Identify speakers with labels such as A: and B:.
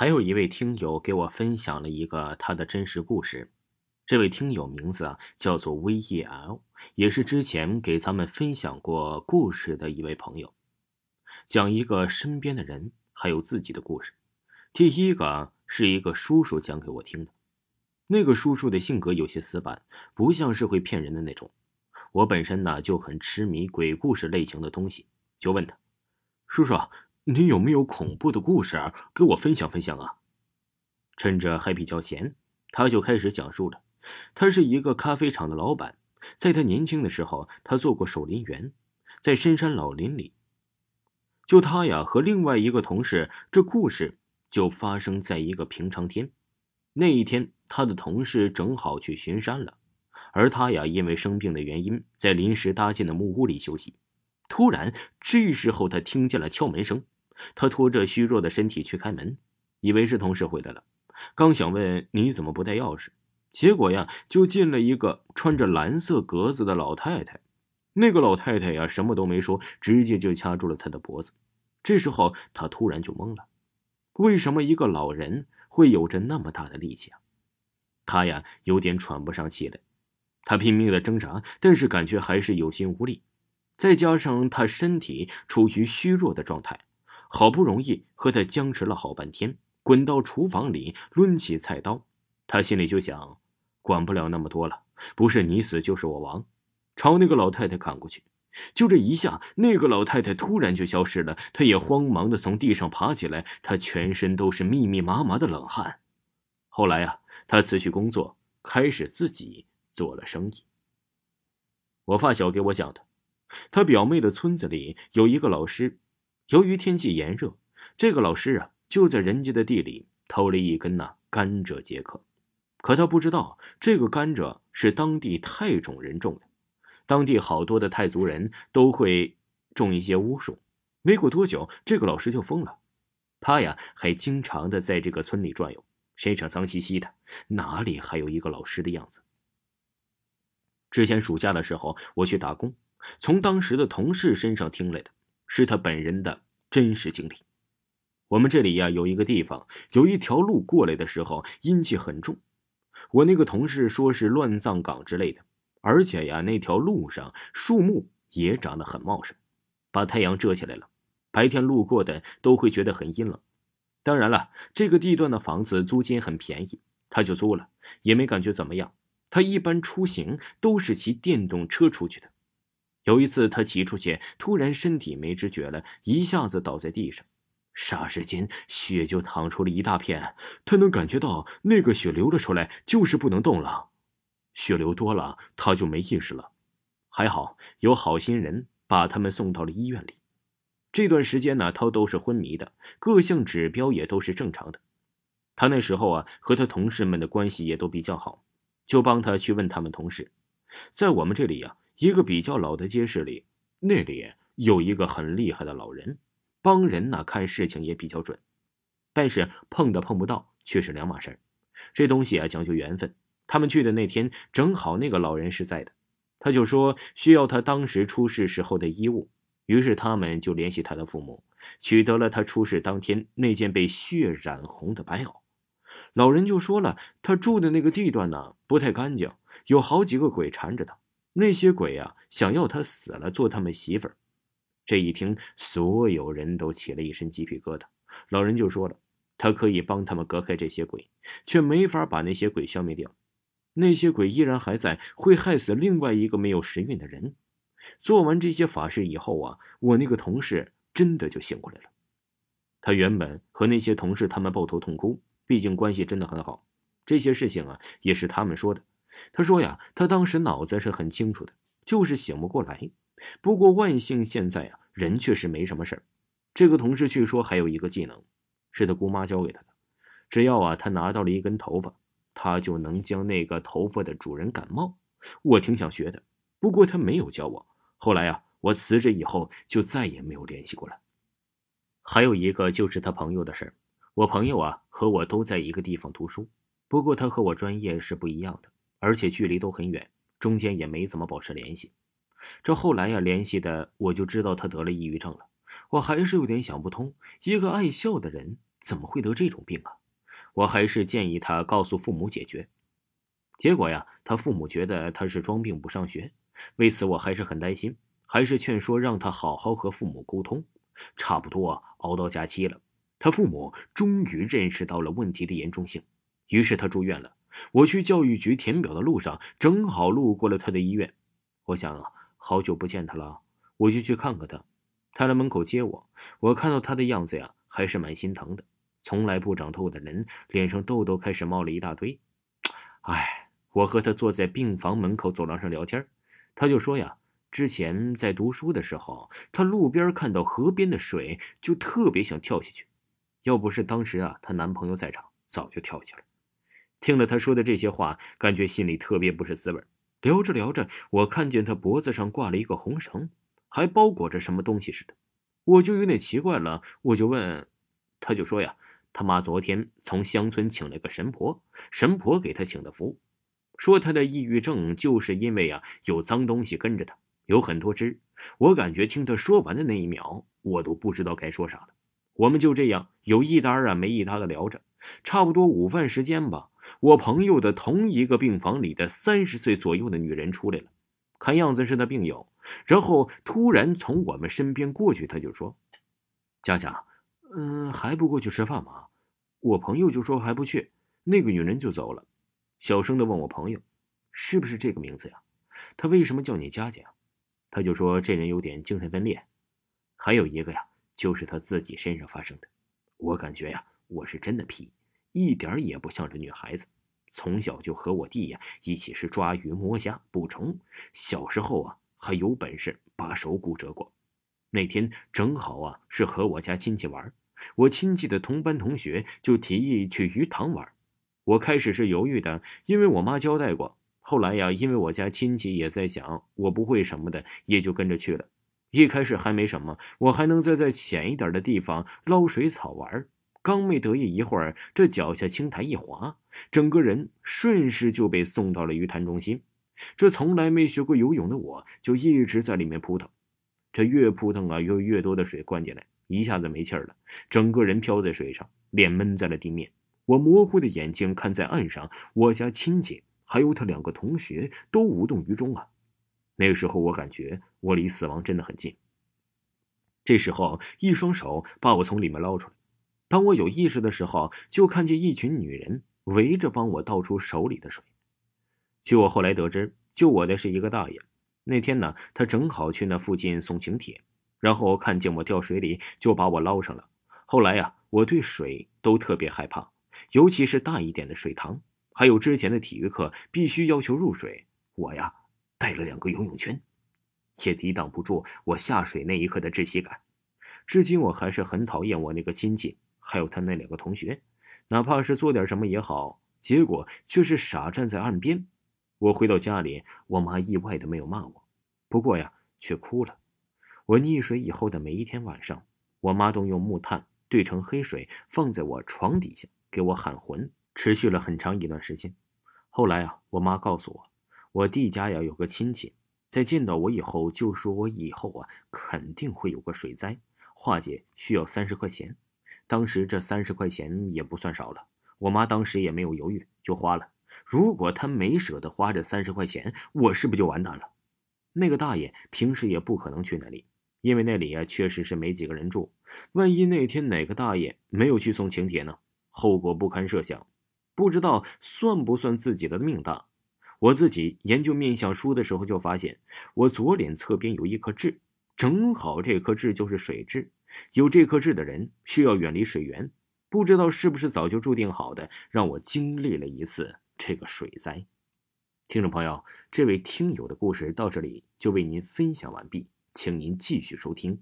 A: 还有一位听友给我分享了一个他的真实故事，这位听友名字啊叫做 VEL，也是之前给咱们分享过故事的一位朋友，讲一个身边的人还有自己的故事。第一个是一个叔叔讲给我听的，那个叔叔的性格有些死板，不像是会骗人的那种。我本身呢就很痴迷鬼故事类型的东西，就问他，叔叔。你有没有恐怖的故事啊给我分享分享啊？趁着还比较闲，他就开始讲述了。他是一个咖啡厂的老板，在他年轻的时候，他做过守林员，在深山老林里。就他呀和另外一个同事，这故事就发生在一个平常天。那一天，他的同事正好去巡山了，而他呀因为生病的原因，在临时搭建的木屋里休息。突然，这时候他听见了敲门声，他拖着虚弱的身体去开门，以为是同事回来了，刚想问你怎么不带钥匙，结果呀，就进了一个穿着蓝色格子的老太太。那个老太太呀，什么都没说，直接就掐住了他的脖子。这时候他突然就懵了，为什么一个老人会有着那么大的力气啊？他呀，有点喘不上气来，他拼命的挣扎，但是感觉还是有心无力。再加上他身体处于虚弱的状态，好不容易和他僵持了好半天，滚到厨房里抡起菜刀，他心里就想，管不了那么多了，不是你死就是我亡，朝那个老太太砍过去。就这一下，那个老太太突然就消失了，他也慌忙的从地上爬起来，他全身都是密密麻麻的冷汗。后来啊，他辞去工作，开始自己做了生意。我发小给我讲的。他表妹的村子里有一个老师，由于天气炎热，这个老师啊就在人家的地里偷了一根呐甘蔗解渴。可他不知道，这个甘蔗是当地泰种人种的，当地好多的泰族人都会种一些巫术。没过多久，这个老师就疯了，他呀还经常的在这个村里转悠，身上脏兮兮的，哪里还有一个老师的样子？之前暑假的时候，我去打工。从当时的同事身上听来的，是他本人的真实经历。我们这里呀，有一个地方，有一条路过来的时候，阴气很重。我那个同事说是乱葬岗之类的，而且呀，那条路上树木也长得很茂盛，把太阳遮起来了，白天路过的都会觉得很阴冷。当然了，这个地段的房子租金很便宜，他就租了，也没感觉怎么样。他一般出行都是骑电动车出去的。有一次，他骑出去，突然身体没知觉了，一下子倒在地上，霎时间血就淌出了一大片。他能感觉到那个血流了出来，就是不能动了。血流多了，他就没意识了。还好有好心人把他们送到了医院里。这段时间呢，他都是昏迷的，各项指标也都是正常的。他那时候啊，和他同事们的关系也都比较好，就帮他去问他们同事，在我们这里呀。一个比较老的街市里，那里有一个很厉害的老人，帮人呢看事情也比较准，但是碰的碰不到却是两码事这东西啊讲究缘分。他们去的那天正好那个老人是在的，他就说需要他当时出事时候的衣物，于是他们就联系他的父母，取得了他出事当天那件被血染红的白袄。老人就说了，他住的那个地段呢不太干净，有好几个鬼缠着他。那些鬼啊，想要他死了做他们媳妇儿。这一听，所有人都起了一身鸡皮疙瘩。老人就说了，他可以帮他们隔开这些鬼，却没法把那些鬼消灭掉。那些鬼依然还在，会害死另外一个没有时运的人。做完这些法事以后啊，我那个同事真的就醒过来了。他原本和那些同事他们抱头痛哭，毕竟关系真的很好。这些事情啊，也是他们说的。他说呀，他当时脑子是很清楚的，就是醒不过来。不过万幸现在啊，人确实没什么事儿。这个同事据说还有一个技能，是他姑妈教给他的。只要啊，他拿到了一根头发，他就能将那个头发的主人感冒。我挺想学的，不过他没有教我。后来啊，我辞职以后就再也没有联系过了。还有一个就是他朋友的事儿。我朋友啊和我都在一个地方读书，不过他和我专业是不一样的。而且距离都很远，中间也没怎么保持联系。这后来呀，联系的我就知道他得了抑郁症了。我还是有点想不通，一个爱笑的人，怎么会得这种病啊？我还是建议他告诉父母解决。结果呀，他父母觉得他是装病不上学，为此我还是很担心，还是劝说让他好好和父母沟通。差不多熬到假期了，他父母终于认识到了问题的严重性，于是他住院了。我去教育局填表的路上，正好路过了他的医院。我想啊，好久不见他了，我就去看看他。他来门口接我，我看到他的样子呀，还是蛮心疼的。从来不长痘的人，脸上痘痘开始冒了一大堆。哎，我和他坐在病房门口走廊上聊天，他就说呀，之前在读书的时候，他路边看到河边的水，就特别想跳下去。要不是当时啊，她男朋友在场，早就跳下去了。听了他说的这些话，感觉心里特别不是滋味。聊着聊着，我看见他脖子上挂了一个红绳，还包裹着什么东西似的，我就有点奇怪了。我就问，他就说呀，他妈昨天从乡村请了个神婆，神婆给他请的符，说他的抑郁症就是因为啊有脏东西跟着他，有很多只。我感觉听他说完的那一秒，我都不知道该说啥了。我们就这样有一搭啊没一搭的聊着，差不多午饭时间吧。我朋友的同一个病房里的三十岁左右的女人出来了，看样子是他病友。然后突然从我们身边过去，他就说：“佳佳，嗯，还不过去吃饭吗？”我朋友就说还不去，那个女人就走了，小声的问我朋友：“是不是这个名字呀？他为什么叫你佳佳呀？”他就说这人有点精神分裂。还有一个呀，就是他自己身上发生的。我感觉呀，我是真的皮。一点也不像这女孩子，从小就和我弟呀一起是抓鱼摸虾捕虫，小时候啊还有本事把手骨折过。那天正好啊是和我家亲戚玩，我亲戚的同班同学就提议去鱼塘玩。我开始是犹豫的，因为我妈交代过。后来呀，因为我家亲戚也在想我不会什么的，也就跟着去了。一开始还没什么，我还能再在浅一点的地方捞水草玩。刚没得意一会儿，这脚下青苔一滑，整个人顺势就被送到了鱼潭中心。这从来没学过游泳的我，就一直在里面扑腾。这越扑腾啊，有越多的水灌进来，一下子没气儿了，整个人飘在水上，脸闷在了地面。我模糊的眼睛看在岸上，我家亲戚还有他两个同学都无动于衷啊。那个时候，我感觉我离死亡真的很近。这时候，一双手把我从里面捞出来。当我有意识的时候，就看见一群女人围着帮我倒出手里的水。据我后来得知，救我的是一个大爷。那天呢，他正好去那附近送请帖，然后看见我掉水里，就把我捞上了。后来呀，我对水都特别害怕，尤其是大一点的水塘，还有之前的体育课必须要求入水，我呀带了两个游泳圈，也抵挡不住我下水那一刻的窒息感。至今我还是很讨厌我那个亲戚。还有他那两个同学，哪怕是做点什么也好，结果却是傻站在岸边。我回到家里，我妈意外的没有骂我，不过呀，却哭了。我溺水以后的每一天晚上，我妈都用木炭兑成黑水放在我床底下给我喊魂，持续了很长一段时间。后来啊，我妈告诉我，我弟家呀有个亲戚，在见到我以后就说我以后啊肯定会有个水灾，化解需要三十块钱。当时这三十块钱也不算少了，我妈当时也没有犹豫就花了。如果她没舍得花这三十块钱，我是不是就完蛋了？那个大爷平时也不可能去那里，因为那里啊确实是没几个人住。万一那天哪个大爷没有去送请帖呢？后果不堪设想，不知道算不算自己的命大。我自己研究面相书的时候就发现，我左脸侧边有一颗痣，正好这颗痣就是水痣。有这颗痣的人需要远离水源，不知道是不是早就注定好的，让我经历了一次这个水灾。听众朋友，这位听友的故事到这里就为您分享完毕，请您继续收听。